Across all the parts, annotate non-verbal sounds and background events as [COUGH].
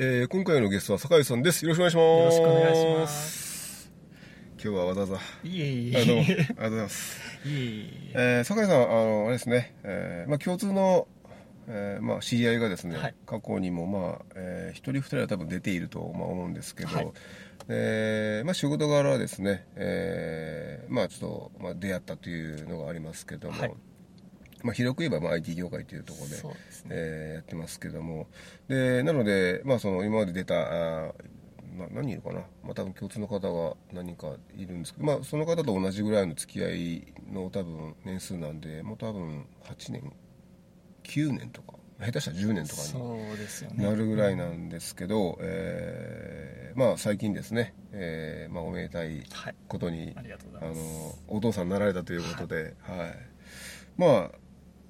えー、今回のゲストは酒井さんです。よろしくお願いします。よろしくお願いします。今日はわざわざ、いえいあの、ありえ。がとうございます。いえいえ。えー、酒井さん、あの、あれですね、えー、まあ共通の、えー、まあ知り合いがですね、はい過去にもまあ、えー、一人二人は多分出ていると、まあ、思うんですけど、はいえーまあ仕事柄はですね、えー、まあちょっと、まあ出会ったというのがありますけども、はいまあ広く言えば、まあ IT 業界というところで、ですね。えーやってますけどもでなので、まあ、その今まで出たあーな何人いるかな、まあ、多分共通の方が何人かいるんですけど、まあ、その方と同じぐらいの付き合いの多分年数なんでもう多分8年9年とか下手したら10年とかにね。なるぐらいなんですけど、えーまあ、最近ですね、えーまあ、おめでたいはい。ことにあ。のお父さんになられたということで、はいまあ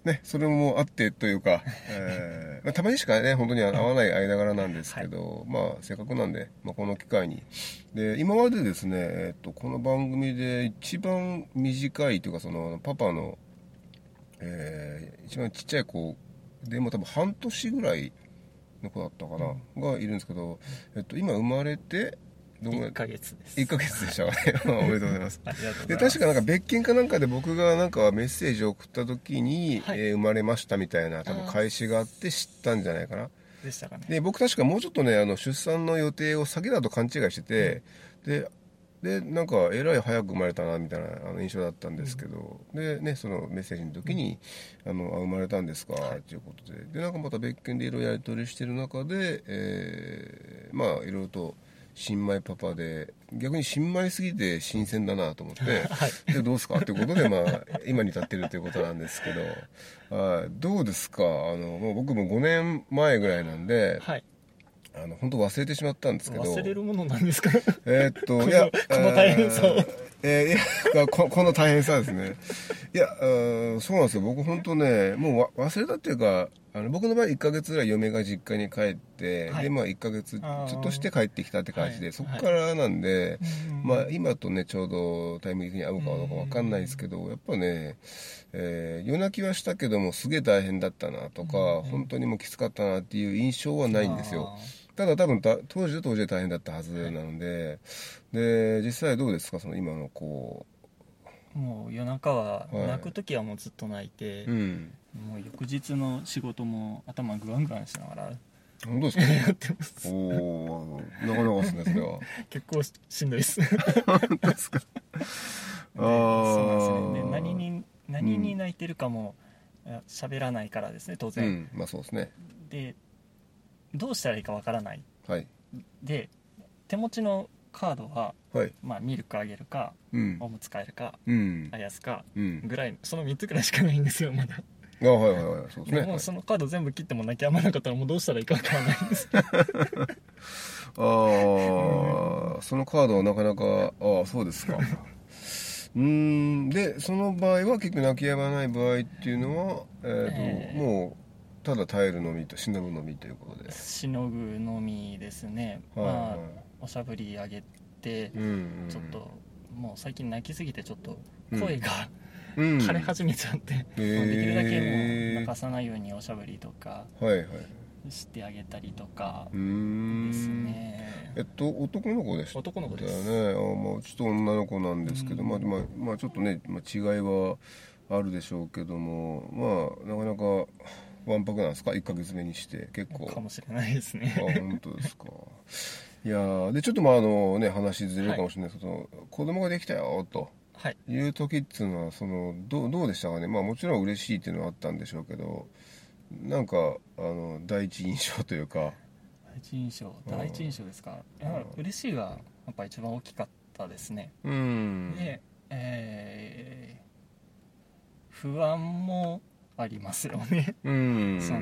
ねそれもあってというか、[LAUGHS] えーまあ、たまにしかね本当に会わない間柄なんですけど、まあせっかくなんで、まあ、この機会に。で今までですね、えっとこの番組で一番短いというかそのパパの、えー一番ちっちゃい子でも多分半年ぐらいの子だったかな、がいるんですけど、えっと、今生まれてどのぐらい1ヶ月です。1ヶ月でしたかねおめでとうございます。で。確かなんか別件かなんかで僕がなんかメッセージを送った時に、はい。えー生まれましたみたいな多分あー。開始があって知ったんじゃないかな。でしたかね。で僕確かもうちょっとねあの出産の予定を先だと勘違いしてて、ででなんかえらい早く生まれたなみたいなあの印象だったんですけど、でねそのメッセージの時に「あのあ生まれたんですか?」っていうことで。でなんかまた別件でいろいろやり取りしてる中で、えーまあいろいろと新米パパで逆に新米すぎて新鮮だなと思って、[LAUGHS] でどうですかっていうことで、まあ、今に至ってるということなんですけど、はい、どうですか？あのもう僕も5年前ぐらいなんで、はい。あの本当忘れてしまったんですけど。忘れるものなんですか？えーっと [LAUGHS] いやこの大変さをえーいやこ [LAUGHS] この大変さですね。いやそうなんですよ。僕本当ねもうわ忘れたっていうかあの僕の場合1ヶ月ぐらい嫁が実家に帰って、はい。でまあ1ヶ月ちょっとして帰ってきたって感じで、はい。そこからなんで、うんまあ、今とねちょうどタイミング的に合うかどうか分かんないですけどやっぱね、えー夜泣きはしたけどもすげえ大変だったなとか、うん本当にもうきつかったなっていう印象はないんですよただ多分た当時は当時で大変だったはずなので、で実際どうですか？その今のこもう夜中ははい。泣く時はもうずっと泣いてう、うん。もう翌日の仕事も頭グワングワンしながら本当ですか？[LAUGHS] やってます。おおなかなかですねそれは。[LAUGHS] 結構ししんどいです。[LAUGHS] 本当ですか？であー。そうなんですよね。で何に何に泣いてるかも喋らないからですね当う然、ん。まあそうですね。でどうしたらいいかわからない。はい。で手持ちのカードは、はい。まあ、ミルクあげるかうん。おむつ替えるかうん。あやすかうん。ぐらいその3つぐらいしかないんですよまだ。あはいはいはいそうですね。でもうそのカード全部切っても泣き止まなかったらもうどうしたらいいかわからないんです。ああそのカードはなかなかああそうですか。うーん。でその場合は結局泣き止まない場合っていうのは、えーとえー。もうただ耐えるのみとしのぐのみということで。しのぐのみですね、はいまあはいおしゃぶりあげてうんうんちょっともう最近泣きすぎてちょっと声がうん。枯れ始めちゃって、うできるだけもう泣かさないようにおしゃぶりとかはいはい。してあげたりとかですね。えっと男の子でした男の子です。だよねあまあちょっと女の子なんですけど、うん。まあまあまあちょっとね、まあ、違いはあるでしょうけどもまあなかなかわんぱくなんですか？1ヶ月目にして。結構。かもしれないですね。あ本当ですか。いやーでちょっとまああのね話ずれるかもしれないです。けど、子供ができたよと。はい。いう時っていうのはそのどうどうでしたかね？まあもちろん嬉しいっていうのはあったんでしょうけどなんかあの第一印象というか。第一印象。第一印象ですか？いや嬉しいがやっぱ一番大きかったですね。うん。で、えー不安もありますよね。うん。その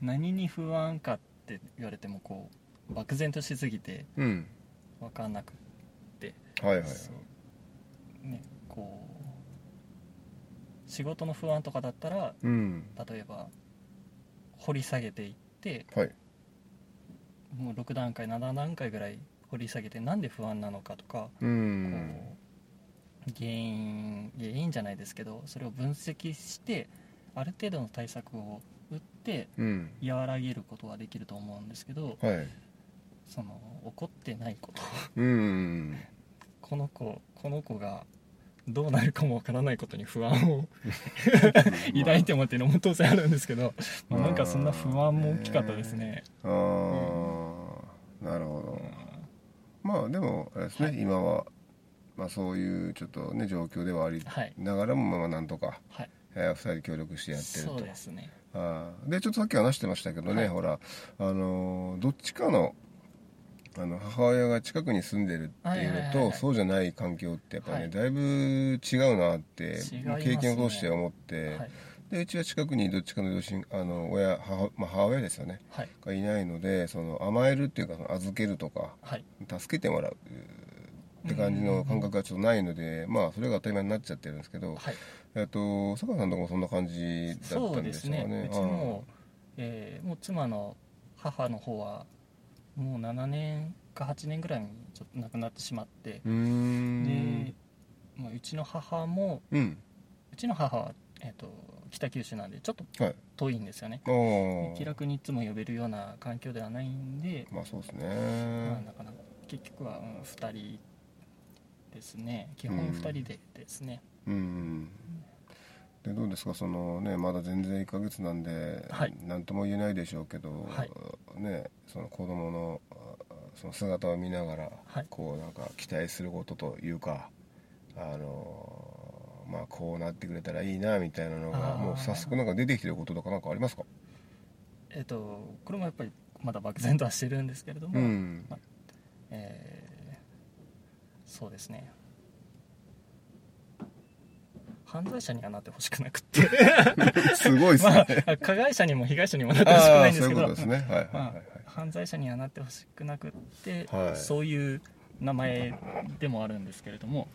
何に不安かって言われてもこう漠然としすぎてうん。分かんなくはいはいそう。ねこう仕事の不安とかだったらうん。例えば掘り下げていってはい。もう6段階7段階ぐらい掘り下げてなんで不安なのかとか、うん。こう原因原因じゃないですけどそれを分析してある程度の対策を打ってうん。和らげることはできると思うんですけどはい。その怒ってないこと。うん。この子この子がどうなるかもわからないことに不安を [LAUGHS] 抱いてもっていうのも当然あるんですけど、まあ、なんかそんな不安も大きかったですね。ああなるほど。まあでもあれですね、今は、まあ、そういうちょっとね状況ではありはい。ながらもまあなんとか、はいえー、2人で協力してやってると。そうですね。あー。でちょっとさっき話してましたけどね、はい。ほらあのーどっちかのあの母親が近くに住んでるっていうのと、そうじゃない環境ってやっぱね、はい。だいぶ違うなって、ね。経験を通して思って、はい。でうちは近くにどっちかの両親あの親母,、まあ、母親ですよね。はい。がいないのでその甘えるっていうかその預けるとかはい。助けてもらうって感じの感覚がちょっとないので、まあそれが当たり前になっちゃってるんですけど、はい。えっと坂さんとかもそんな感じだったんでですすかねね。うちも、えーもう妻の母の方はもう7年か8年ぐらいにちょっと亡くなってしまってうーん。で、まあ、うちの母もうん。うちの母は、えー、と北九州なんでちょっとはい。遠いんですよね。ああ気楽にいつも呼べるような環境ではないんで、まあそうですまあ、ねなかなか結局は、うん、2人ですね。基本うん2人でですね、うんでどうですか？そのねまだ全然1ヶ月なんで、はい。なんとも言えないでしょうけど、はい。ねその子供のあその姿を見ながら、はい。こうなんか期待することというかあのまあこうなってくれたらいいなみたいなのがもう早速なんか出てきてることとかなんかありますか？えっ、とこれもやっぱりまだ漠然とはしてるんですけれども、うん。えーそうですね。犯罪者にはなってほしくなくって。[LAUGHS] すごいですまね、あ加害者にも被害者にもなってほしくないんですけど。ことですね。はいはいはい、まあはい、犯罪者にはなってほしくなくって、はい。そういう名前でもあるんですけれども。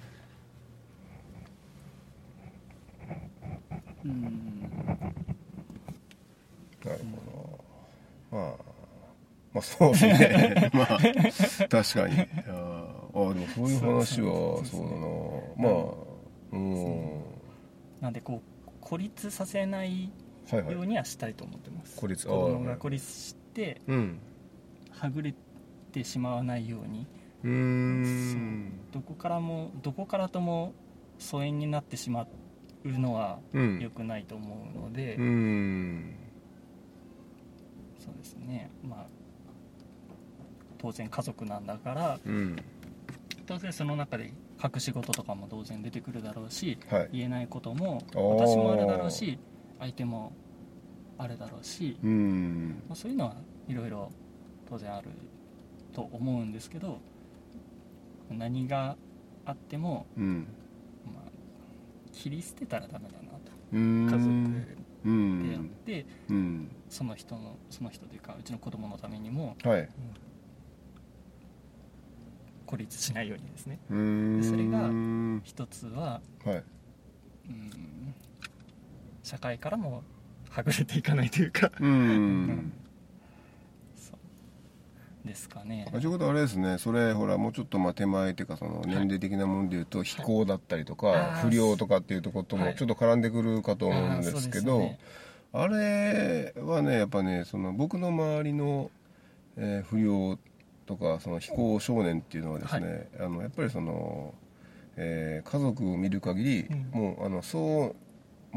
うん。なるほど。まあまあそうですね。[LAUGHS] まあ確かにあでもそういう話はそうだな。まあうん。なんでこう孤立させないようにはしたいと思ってます、孤立子供が孤立してうん。はぐれてしまわないように。うーん。どこからもどこからとも疎遠になってしまうのはうん。良くないと思うので、うん。そうですね。まあ当然家族なんだからうん当然その中で隠し事とかも当然出てくるだろうしはい。言えないことも私もあるだろうし相手もあるだろうし、うん。まあ、そういうのはいろいろ当然あると思うんですけど何があっても、うん。まあ、切り捨てたらダメだなと。うん。家族うであっんて、うん。その人のその人というかうちの子供のためにもはい孤立しないようにですね。それが一つははい。うん社会からもはぐれていかないというか。うですかね。ということはあれですね。それほらもうちょっとまあ手前っていうかその年齢的なものでいうと非行だったりとか、不良とかっていうところとはい。もちょっと絡んでくるかと思うんですけど、あーそうですあれはねやっぱねその僕の周りの、えー不良とかその非行少年っていうのはですね、あのやっぱりその、えー家族を見る限り、うん。もうあのそう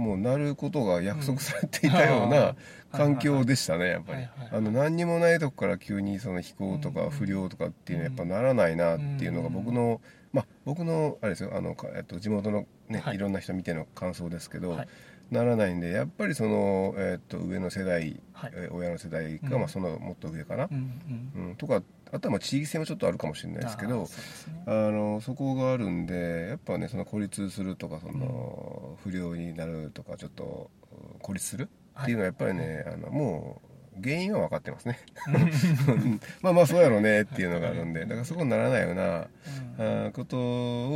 もうなることが約束されていたような環境でしたねやっぱり、はいはいはいあの何にもないとこから急にその非行とかうん不良とかっていうのはやっぱならないなっていうのがうん。僕のまあ僕のあれですよあの、かえっと、地元のね、はい。い、ろんな人見ての感想ですけど、はい。ならないんでやっぱりその、えー、と上の世代、親の世代か、うん。まあ、そのもっと上かな。う、ん。とかあとはまあ地域性もちょっとあるかもしれないですけどそね。あのそこがあるんでやっぱねその孤立するとかその、不良になるとかちょっとうん孤立するっていうのはやっぱりね、あのもう原因は分かってますね。[LAUGHS] まあまあそうやろうねっていうのがあるんでだからそこにならないようなこと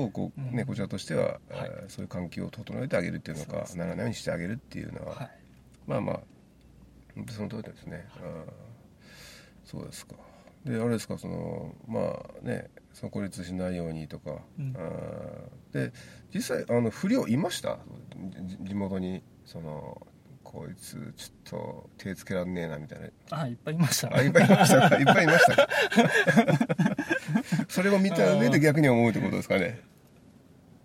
をこう、ね、うん。こちらとしては、はい。そういう環境を整えてあげるっていうのかねならないようにしてあげるっていうのは、はい。まあまあその通りですね、あーそうですかであれですかそのまあねその孤立しないようにとか、うん。で実際あの不良いました？じ地元にそのこいつちょっと手つけらんねえなみたいな。あいっぱいいましたあいっぱいいましたかいっぱいいましたか。[LAUGHS] それを見た上で逆に思うってことですかね。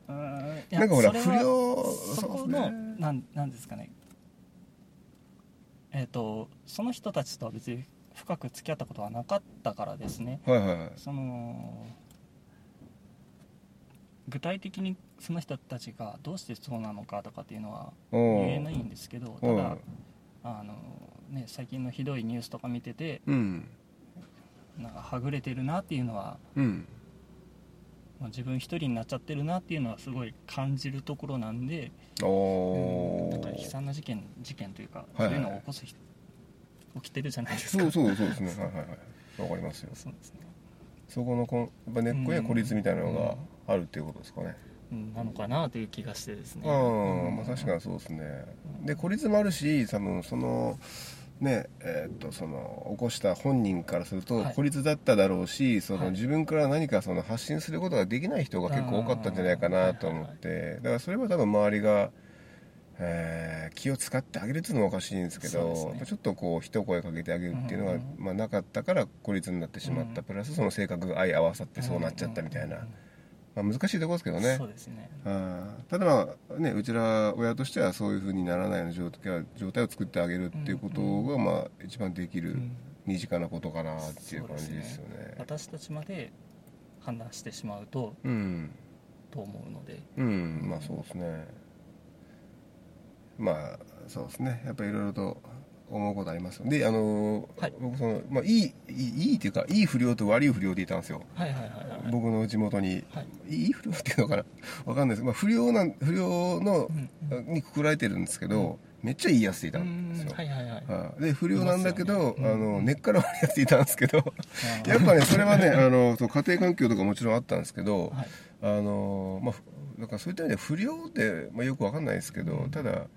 なんかほら不良そこのなんなんですかね。えっ、とその人たちとは別に深く付き合ったことはなかったからですね。はいはいはい。その具体的にその人たちがどうしてそうなのかとかっていうのはお言えないんですけどただあの、ね、最近のひどいニュースとか見ててうん。なんかはぐれてるなっていうのは、うん。まあ、自分一人になっちゃってるなっていうのはすごい感じるところなんでおうんなんか悲惨な事件事件というか、そういうのを起こす人起きてるじゃないですか。そうそうそうですね。はいはいはい。わかりますよ。そうですね、そこのこんやっぱ根っこには孤立みたいなのがあるっていうことですかね。うん、なのかなという気がしてですね。ああまあ確かにそうですね。で孤立もあるし多分そのねえーっとその起こした本人からするとはい。孤立だっただろうし、そはい。の自分から何かその発信することができない人が結構多かったんじゃないかなと思って。だからそれは多分周りが、えー気を使ってあげるっていうのはおかしいんですけどね。ちょっとこう一声かけてあげるっていうのが、うんまあ、なかったから孤立になってしまった、うんプラスその性格が相合わさってそうなっちゃったみたいな、まあ、難しいところですけどね。そうですね。あー。ただまあねうちら親としてはそういうふうにならないような状態状態を作ってあげるっていうことがまあ一番できるうん。身近なことかなっていう感じですよね。私たちまで判断してしまうとうん。と思うので。うん。まあそうですねまあそうですね。やっぱりいろいろと思うことありますよ。であのーはい。僕その、まあ、いいいいっていうかいい不良と悪い不良っていたんですよ。はいはいはいはい僕の地元に、はい。いい不良っていうのかな？わかんないです、まあ、不良なん不良のうんにくくられてるんですけど、めっちゃいいやつでいたんですよ、はいはいはい。はいで不良なんだけど、ね。あうんの根っから悪いやついたんですけど [LAUGHS] やっぱねそれはねあの家庭環境とかもちろんあったんですけど、はい。あのまあふだからそういった意味で不良って、まあ、よくわかんないですけど、うん。ただ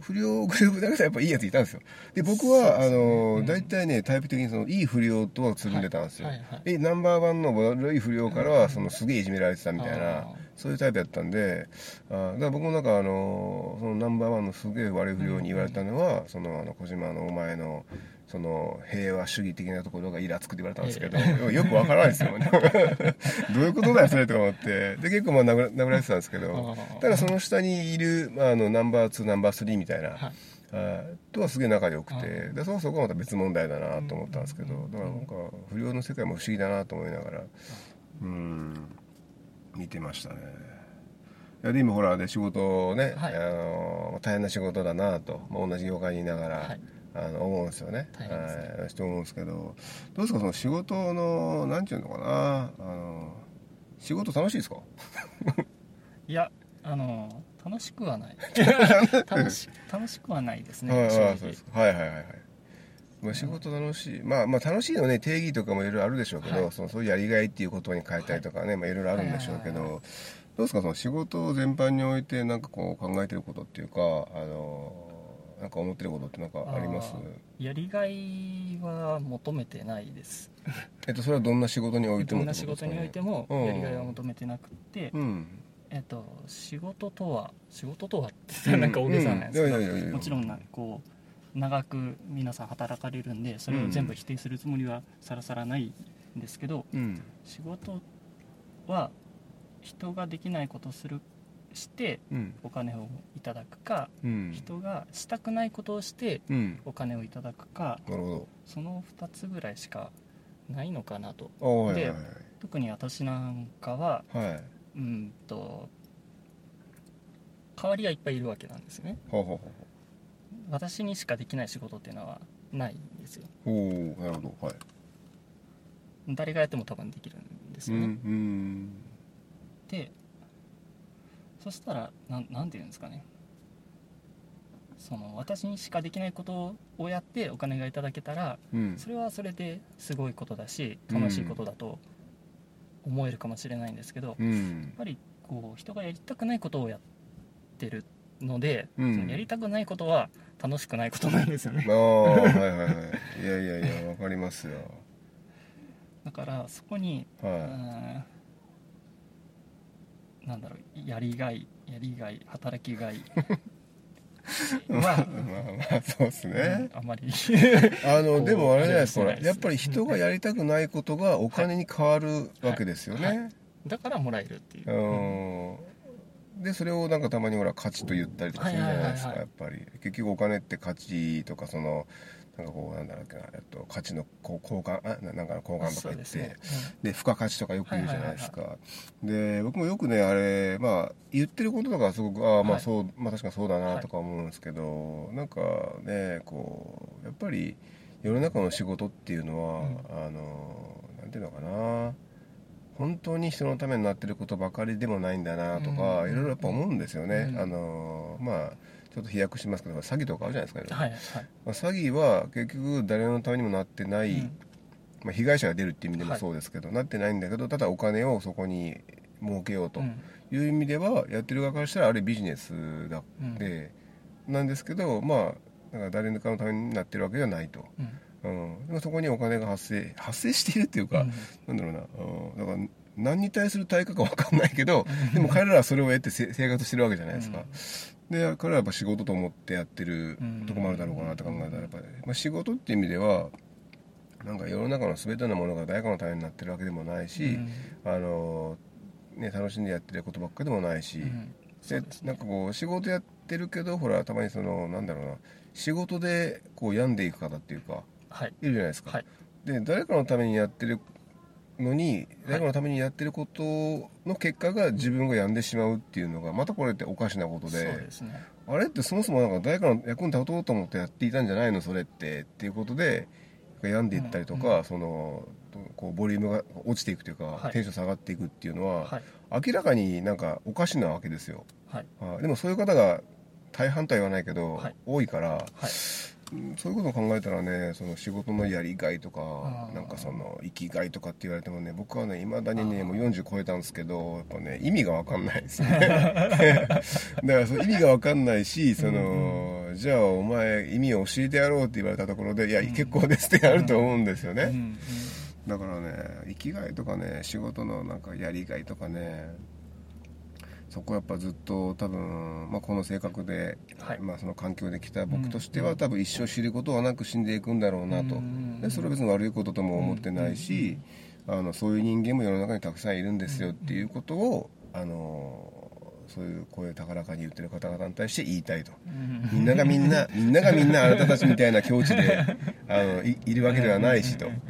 不良グループだけどやっぱいいやついたんですよ。で僕は、ね。のうん。大体ねタイプ的にそのいい不良とはつるんでたんですよ、はいはいはい。でナンバーワンの悪い不良からはそのすげえいじめられてたみたいな、そういうタイプやったんであーだから僕もなんかあのそのナンバーワンのすげえ悪い不良に言われたのは、そのあの小島のお前のその平和主義的なところがイラつくって言われたんですけど、よくわからないですよ。[LAUGHS] [LAUGHS] どういうことだよそれとか思って。で結構まあ殴ら殴られてたんですけどただその下にいる、まあ、あのナンバー2ナンバー3みたいな、はい。とはすげえ仲良くてでそのそこはまた別問題だなと思ったんですけどうん。だからなんか不良の世界も不思議だなと思いながらうん。見てましたね。いやで今ほらで仕事をね、はい。あの大変な仕事だなと、まあ、同じ業界にいながら、はいあの思うんですよね。大変ですね。はいして思うんですけどどうですかその仕事のなんていうのかなあの仕事楽しいですか？[LAUGHS] いやあの [LAUGHS] 楽しくはない。楽し楽しくはないですねはいはいはいはいはいはい。まあ、仕事楽しい、まあまあ楽しいのね定義とかもいろいろあるでしょうけど、はい。そのそういうやりがいっていうことに変えたりとかね、まあいろいろあるんでしょうけど、はいはいはいどうですかその仕事全般においてなんかこう考えてることっていうかあのなんか思ってることってなんかあります？やりがいは求めてないです。[LAUGHS] えっとそれはどんな仕事においてもどんな仕事においてもうん。やりがいは求めてなくって、うん。えっと仕事とは仕事とはってなんか大げさなんですけど、うん。いやいやいやいやもちろんなこう長く皆さん働かれるんでそれを全部否定するつもりはさらさらないんですけど、うん。仕事は人ができないことをするしてうん。お金をいただくか、うん。人がしたくないことをしてうん。お金をいただくかなるほその2つぐらいしかないのかなと。どあはい特に私なんかははい。うんと代わりはいっぱいいるわけなんですよね。ほうほうほ私にしかできない仕事っていうのはないんですよ。なるほど。はい。誰がやっても多分できるんですうんよね、うん。でそしたらなんなんていうんですかね。その私にしかできないことをやってお金がいただけたらうん。それはそれですごいことだし楽しいことだと思えるかもしれないんですけど、やっうんぱりこう人がやりたくないことをやってるので、うん。そのやりたくないことは楽しくないことなんですよね。ああはいはいはい。[LAUGHS] いやいやいやわかりますよ。だからそこにうはーんなんだろうやりがいやりがい働きがい。い [LAUGHS] まあは、まあそうですね。あまり。あのでもあれじゃないですかやっぱり人がやりたくないことがお金に変わるわけですよはい。ねだからもらえるっていう、うん。でそれをなんかたまにほら価値と言ったりとかするじゃないですかはいはい。やっぱり。結局お金って価値とかそのなんかこうなんだろうっけなえっと価値のこう交換あななんかの交換とか言ってそうですね、で付加価値とかよく言うじゃないですか、で僕もよくねあれまあ言ってることとかはすごくああまはい。あそう、まあ確かにそうだなとか思うんですけど、なんかねこうやっぱり世の中の仕事っていうのは、あのなんていうのかな。本当に人のためになってることばかりでもないんだなとか、うんいろいろやっぱ思うんですよね、うんあのまあちょっと飛躍しますけど詐欺とかあるじゃないですか、はいはい。まあ、詐欺は結局誰のためにもなってない、うん。まあ、被害者が出るっていう意味でもそうですけど、なってないんだけどただお金をそこに儲けようとうん。いう意味では、やってる側からしたらあれビジネスだうん。で、なんですけどまあなんか誰かのためになってるわけじゃないと、うん。うん、そこにお金が発生発生しているっていうか、うん。なんだろうな、うん、だから何に対する対価か分かんないけどでも彼らはそれを得てせ生活してるわけじゃないですか、で彼らはやっぱ仕事と思ってやってるとこもあるだろうかなって考えたらやっぱり、まあ、仕事っていう意味ではなんか世の中の全てのものが誰かのためになってるわけでもないし、あのね、楽しんでやってることばっかりでもないし、うん。でなんかこう仕事やってるけどほらたまにそのなんだろうな仕事でこう病んでいく方っていうかはい。いるじゃないですか、はい。で誰かのためにやってるのに誰かのためにやってることの結果が自分が病んでしまうっていうのがまたこれっておかしなことでね。あれってそもそもなんか誰かの役に立とうと思ってやっていたんじゃないのそれって。っていうことで病んでいったりとか、うんそのこうボリュームが落ちていくというか、はい。テンション下がっていくっていうのは、はい。明らかになんかおかしなわけですよはいあでもそういう方が大半とは言わないけど、はい多いから、はいうんそういうことを考えたらねその仕事のやりがいとかなんかその生きがいとかって言われてもね僕はねいまだにねもう40超えたんですけどやっぱね意味が分かんないですね。[LAUGHS] [LAUGHS] だからその意味が分かんないしその、じゃあお前意味を教えてやろうって言われたところでいや、うん。結構ですってやると思うんですよね、うんうん。だからね生きがいとかね仕事のなんかやりがいとかねそこやっぱずっと多分、まあ、この性格で、はい。まあ、その環境で来た僕としては、うん。多分一生知ることはなく死んでいくんだろうなと、うんでそれは別に悪いこととも思ってないし、あのそういう人間も世の中にたくさんいるんですよっていうことを、あのそういう声高らかに言ってる方々に対して言いたいと。うんみんながみんなみんながみんなあなたたちみたいな境地であのいいるわけではないしと、うん、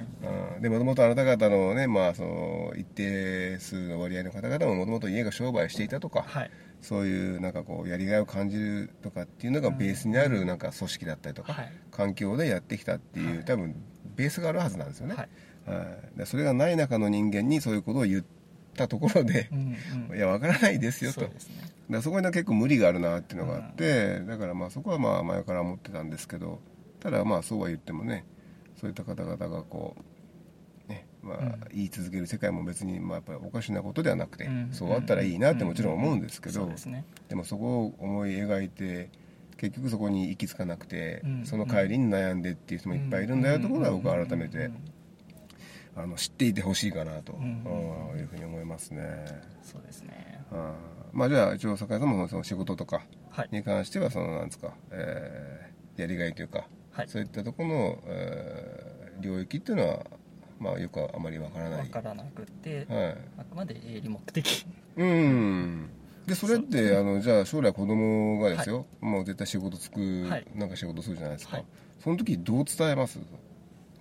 でもともとあなた方のね、まあ、その一定数の割合の方々ももともと家が商売していたとか、はい。そういうなんかこうやりがいを感じるとかっていうのがベースにあるなんか組織だったりとか、はい。環境でやってきたっていう、はい。多分ベースがあるはずなんですよね、はい。それがない中の人間にそういうことを言ったところでう、んうん。[LAUGHS] いやわからないですよと。そだそこには結構無理があるなっていうのがあって、だからまあそこはまあ前から思ってたんですけどただまあそうは言ってもねそういった方々がこうねまあうん。言い続ける世界も別にまあやっぱりおかしなことではなくて、うん。そうあったらいいなってもちろん思うんですけど、でもそこを思い描いて結局そこに行き着かなくて、うん。その帰りに悩んでっていう人もいっぱいいるんだよということは僕は改めてあの知っていてほしいかなと、いうふうに思いますね。そうですね。まあじゃあ一応酒井さんもその仕事とかはい。に関してはそのなんですか、えーやりがいというか、はい。そういったところの、えー領域っていうのはまあよくはあまりわからない。分からなくてはい。あくまで営利目的。うん。でそれって、あのじゃあ将来子供がですよ、もう絶対仕事つく、はい。なんか仕事するじゃないですか、はい。その時どう伝えます？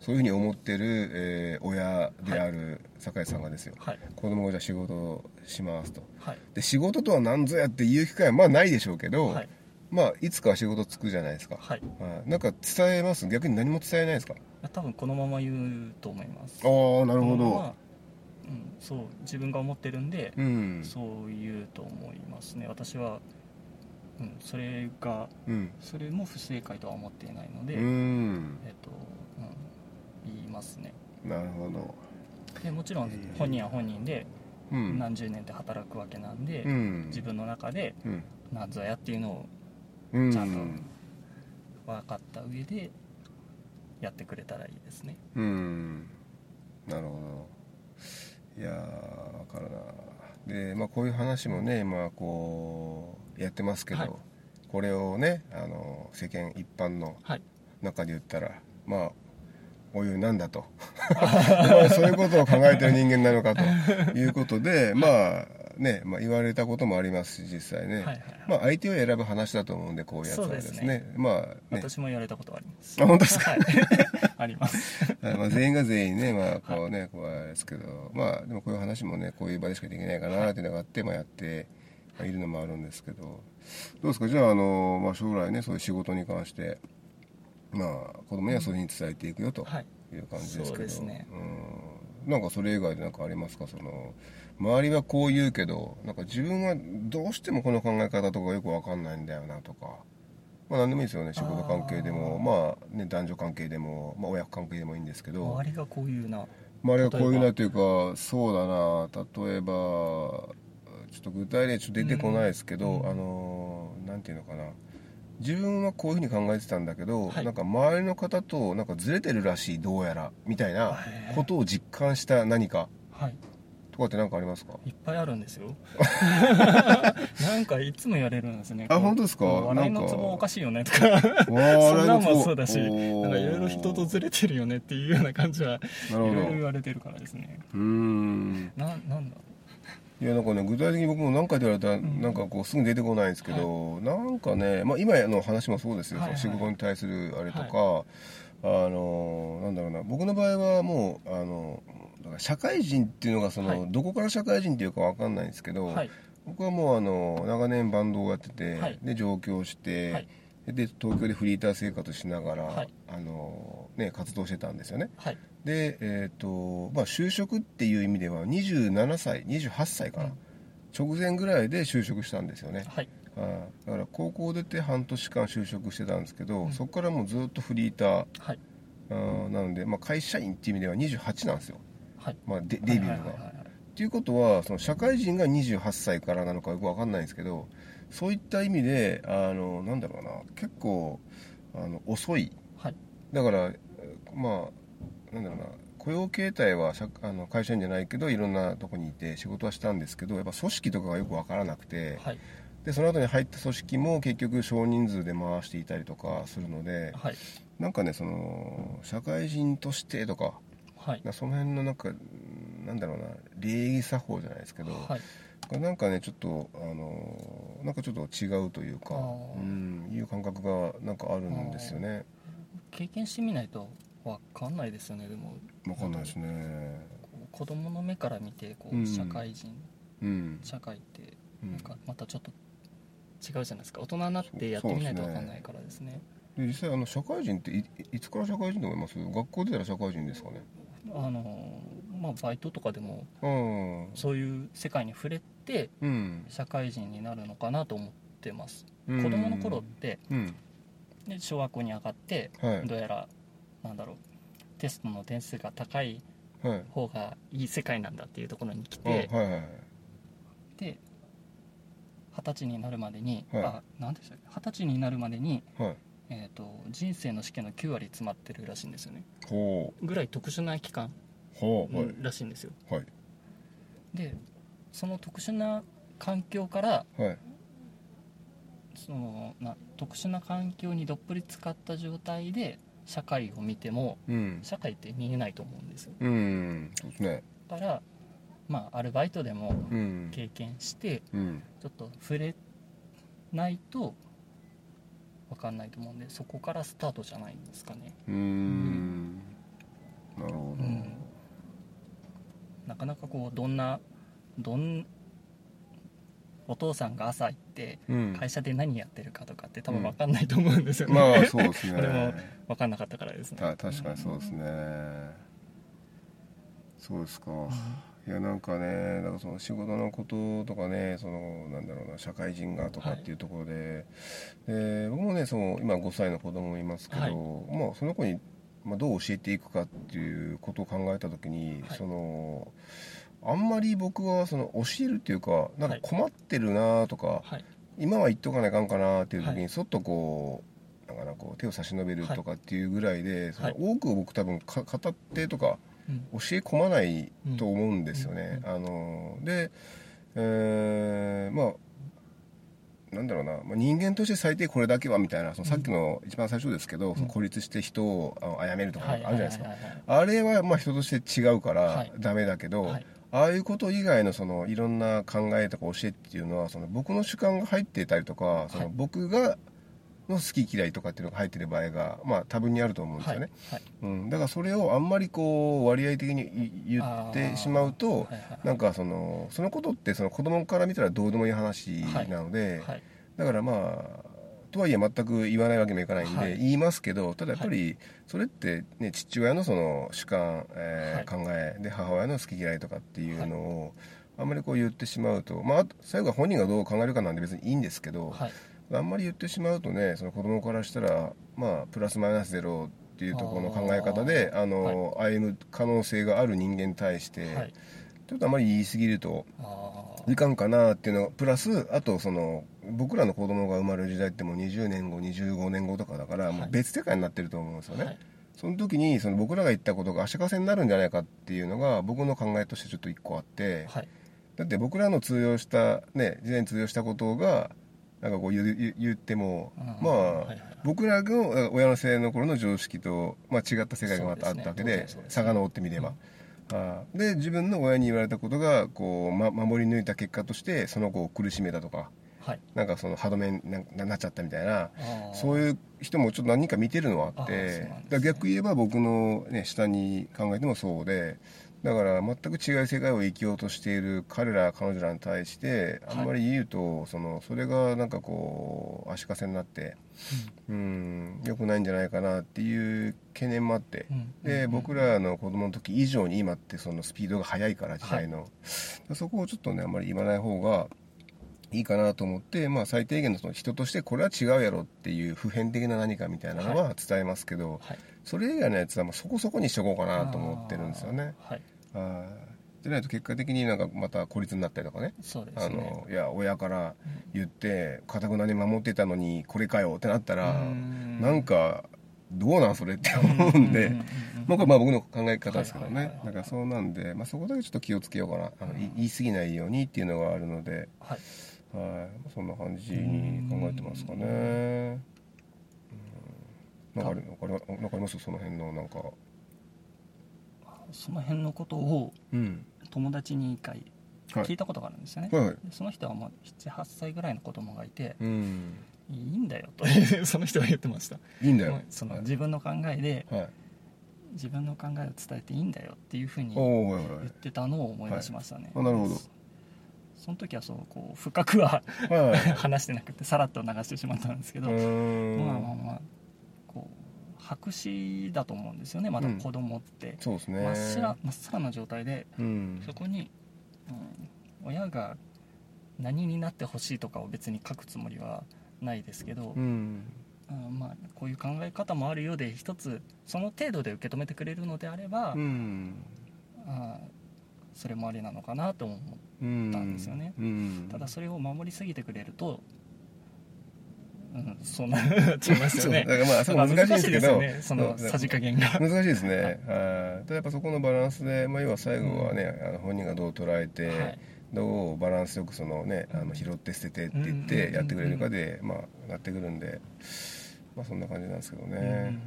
そういうふうに思ってる、えー親である酒井さんがですよ、はい。子供がじゃあ仕事をしますと。はい。で仕事とは何ぞやって言う機会はまあないでしょうけど、はいまあいつかは仕事つくじゃないですか、はい。はい。なんか伝えます？逆に何も伝えないですか？多分このまま言うと思います。ああなるほど。ままうん、そう自分が思ってるんで、うん。そう言うと思いますね。私は、うん、それがうん。それも不正解とは思っていないので、うん。えっと、うん、言いますね。なるほど。でもちろん本人は本人でうん。何十年って働くわけなんで、うん。自分の中でうん。何ぞやっていうのをうん。ちゃんと分かった上でやってくれたらいいですね。うん。なるほど。いやー分かるな。でまあこういう話もねまあこうやってますけど、はい。これをねあの世間一般のはい。中で言ったらまあおいおいなんだと。[LAUGHS] そういうことを考えてる人間なのかということでまあね、まあ、言われたこともありますし実際ね、はいはいはい。まあ相手を選ぶ話だと思うんでこういうやつはですね。そうですまあね。私も言われたことはあります。あ本当ですか、はい、[LAUGHS] あります。はいまあ、全員が全員ね、まあ、こうね、こうあれですけど、まあ、でもこういう話もね、こういう場でしかできないかなっていうのがあって、まあ、やっているのもあるんですけど、どうですか、じゃあ、あの、まあ、将来ね、そういう仕事に関して、まあ、子供にはそういうふうに伝えていくよとはい。いう感じですけど、そうですね。うん、なんかそれ以外で何かありますか、その、周りはこう言うけど、なんか自分はどうしてもこの考え方とかよくわかんないんだよなとか、まあ、何でもいいですよね。仕事関係でもまあね男女関係でも、まあ、親子関係でもいいんですけど。周りがこういうな。周りがこういうなというかそうだな。例えばちょっと具体例ちょっと出てこないですけど、うん。あのなんていうのかな。自分はこういうふうに考えてたんだけど、はい。なんか周りの方となんかずれてるらしいどうやら。みたいなことを実感した何か。はいとかって何かありますか？いっぱいあるんですよ。[LAUGHS] なんかいつも言われるんですね。あ本当ですか？笑いのツボおかしいよねとか。そんなんもそうだしなんかいろいろ人とずれてるよねっていうような感じはいろいろ言われてるからですね。うーん。ななんだ？いやなんかね具体的に僕も何回言われたらん。なんかこうすぐ出てこないんですけど、なんかね、まあ、今の話もそうですよ、はいはい仕事に対するあれとか、あのなんだろうな。僕の場合はもうあのだから社会人っていうのがその、はい。どこから社会人っていうか分かんないんですけど、はい。僕はもうあの長年バンドをやってて、はい。で上京して、はい。で東京でフリーター生活しながら、はい。あのね、活動してたんですよね。はい。で、えーとまあ、就職っていう意味では27歳28歳かな、うん。直前ぐらいで就職したんですよね、はい。はいだから高校出て半年間就職してたんですけど、うん。そこからもうずっとフリーター。はい。あーなので、まあ、会社員っていう意味では28なんですよ、はいまあ、デデビューが。っていうことはその社会人が28歳からなのかよく分かんないんですけどそういった意味であのなんだろうな結構あの遅い。はい。だからえーまあなんだろうな雇用形態は社あの会社員じゃないけどいろんなとこにいて仕事はしたんですけどやっぱ組織とかがよく分からなくてはい。でその後に入った組織も結局少人数で回していたりとかするのではい。なんかねその社会人としてとかはい。なその辺のなんかうんなんだろうな礼儀作法じゃないですけど、はい。なんかねちょっとあのなんかちょっと違うというかうんいう感覚がなんかあるんですよね。経験してみないとわかんないですよねでも。わかんないですね。子供の目から見てこう社会人、うん。社会ってうん。なんかまたちょっと違うじゃないですか。大人になってやってみないとわかんないからですね。で実際あの社会人っていいつから社会人と思います？学校出たら社会人ですかね？あのまあバイトとかでもうん。そういう世界に触れてうん。社会人になるのかなと思ってます。うん。子供の頃ってうん。で小学校に上がってはい。どうやらなんだろうテストの点数が高いはい。方がいい世界なんだっていうところに来てはいはい。で二十歳になるまでに、はい。あ何でしたっけ？二十歳になるまでに、はいえー、と人生の試験の9割詰まってるらしいんですよね。ほぐらい特殊な期間、はい。らしいんですよ。はい。でその特殊な環境からはい。そのな特殊な環境にどっぷり使った状態で社会を見てもうん。社会って見えないと思うんですよ。うん。ね。だからまあアルバイトでもうん。経験してうん。ちょっと触れないと分かんないと思うんでそこからスタートじゃないんですかね。うん。なるほど、うん、なかなかこうどんなどんお父さんが朝行って会社で何やってるかとかって多分分かんないと思うんですよね、うん、まあそうですね。[LAUGHS] 俺も分かんなかったからですね。確かにそうですね、うん、そうですか、いやなんかねなんかその仕事のこととかねそのなんだろうな社会人がとかっていうところで,、で僕もねその今5歳の子供いますけど、はい。まあ、その子に、まあ、どう教えていくかっていうことを考えた時に、はい。そのあんまり僕はその教えるっていうかなんかはい。困ってるなとか、はい。今は言っとかないかんかなっていう時に、はい。そっとこうなんかなこう手を差し伸べるとかっていうぐらいで、そのはい。多く僕多分か語ってとかうん教え込まないと思うんですよね。うんあので、えーまあなんだろうな、まあ、人間として最低これだけはみたいなそのさっきの一番最初ですけど、その孤立して人を殺めるとかあるじゃないですか、はいはいはいはいあれはまあ人として違うかはらい。ダメだけど、はい。ああいうこと以外のそのいろんな考えとか教えっていうのはその僕の主観が入っていたりとかその僕がの好き嫌いとかっていうのが入ってる場合が、まあ、多分にあると思うんですはいよね、はいうん、だからそれをあんまりこう割合的にい言ってしまうと、はいはいなんかそのそのことってその子供から見たらどうでもいい話なので、はい。だからまあとはいえ全く言わないわけにもいかないんで、はい。言いますけどただやっぱりそれって、ね、父親のその主観、えー考えで母親の好き嫌いとかっていうのを、あんまりこう言ってしまうと、まあ、最後は本人がどう考えるかなんで別にいいんですけど、はいあんまり言ってしまうとねその子供からしたら、まあ、プラスマイナスゼロっていうところの考え方であの、歩む可能性がある人間に対して、はい。ちょっとあまり言い過ぎるとあいかんかなっていうのプラスあとその僕らの子供が生まれる時代ってもう20年後25年後とかだから、もう別世界になってると思うんですよね、はい。その時にその僕らが言ったことが足かせになるんじゃないかっていうのが僕の考えとしてちょっと一個あって、はい。だって僕らの通用したね時代に通用したことがなんかこう言う言言っても、うん。まあ、僕らの親の世代の頃の常識と、まあ、違った世界がまたあったわけで遡ってみれば、ああ。で自分の親に言われたことがこう、ま、守り抜いた結果としてその子を苦しめたとかはい。なんかその歯止めにななっちゃったみたいなそういう人もちょっと何人か見てるのはあってね。逆言えば僕の、ね、下に考えてもそうでだから全く違う世界を生きようとしている彼ら彼女らに対してあんまり言うと、そのそれがなんかこう足かせになってうん。良くないんじゃないかなっていう懸念もあって。うん。でうん。僕らの子供の時以上に今ってそのスピードが速いから時代の、そこをちょっとねあんまり言わない方がいいかなと思って、まあ、最低限のその人としてこれは違うやろっていう普遍的な何かみたいなのは伝えますけど、はい。それ以外のやつはまあそこそこにしとこうかなと思ってるんですよね。はいはいじゃないと結果的になんかまた孤立になったりとかね。あそうですね。のいや親から言ってかたくなに守ってたのにこれかよってなったらうん。なんかどうなんそれって思うんで。うんうんうんまあ、これまあ僕の考え方ですけどね。だからそうなんで、まあ、そこだけちょっと気をつけようかな。あのい言い過ぎないようにっていうのがあるので、はい。はい、そんな感じに考えてますかね。うん。なんかあるわかります？その辺のなんかその辺のことをうん。友達に一回はい。聞いたことがあるんですよね、はい。はいでその人はもう78歳ぐらいの子供がいてうん。いいんだよと。[LAUGHS] その人は言ってました。いいんだよ。そのはい自分の考えではい。自分の考えを伝えていいんだよっていうふうに言ってたのを思い出しましたね、なるほど。その時はそうこう深くは [LAUGHS] 話してなくてさらっと流してしまったんですけど、まあまあまあ白紙だと思うんですよねまだ子供って、そうですね。真っ白真っさらな状態でうん。そこに、うん、親が何になってほしいとかを別に書くつもりはないですけど、うん。うんまあ、こういう考え方もあるようで一つその程度で受け止めてくれるのであれば、うん。あーそれもありなのかなと思ううんたんですよね。うん。ただそれを守りすぎてくれると、うん、そうな [LAUGHS] っちゃいますよね。そうだからまあそこ難しいんですけど。よね。そのさじ加減が。難しいですね、はい、ただやっぱそこのバランスで、まあ、要は最後はね、あの本人がどう捉えて、はい。どうバランスよくその、ね、あの拾って捨ててって言ってやってくれるかで、まあ、なってくるんで、まあ、そんな感じなんですけどね、うんうん。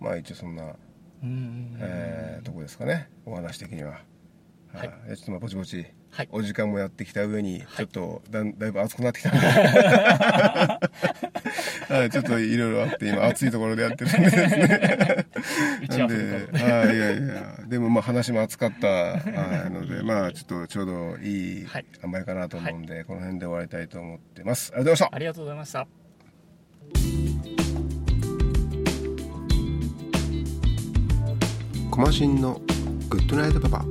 まあ一応そんな、うんうんえーとこですかね。お話的には。はい。ちょっとまあぼちぼち、はい。お時間もやってきた上にはい。ちょっとだんだいぶ暑くなってきたんで、[LAUGHS] はい、ちょっといろいろあって今暑いところでやってるんでですね。[LAUGHS] な。んで、はい、いやいや、でもまあ話話も熱かったはいので [LAUGHS] まあちょっとちょうどいいはい。塩梅かなと思うんで、この辺で終わりたいと思ってます。ありがとうございました。ありがとうございました。コマシンのグッドナイトパパ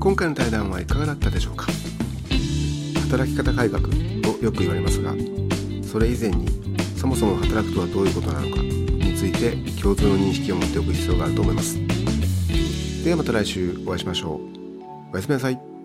今回の対談はいかがだったでしょうか？働き方改革とよく言われますがそれ以前にそもそも働くとはどういうことなのかについて共通の認識を持っておく必要があると思います。ではまた来週お会いしましょう。おやすみなさい。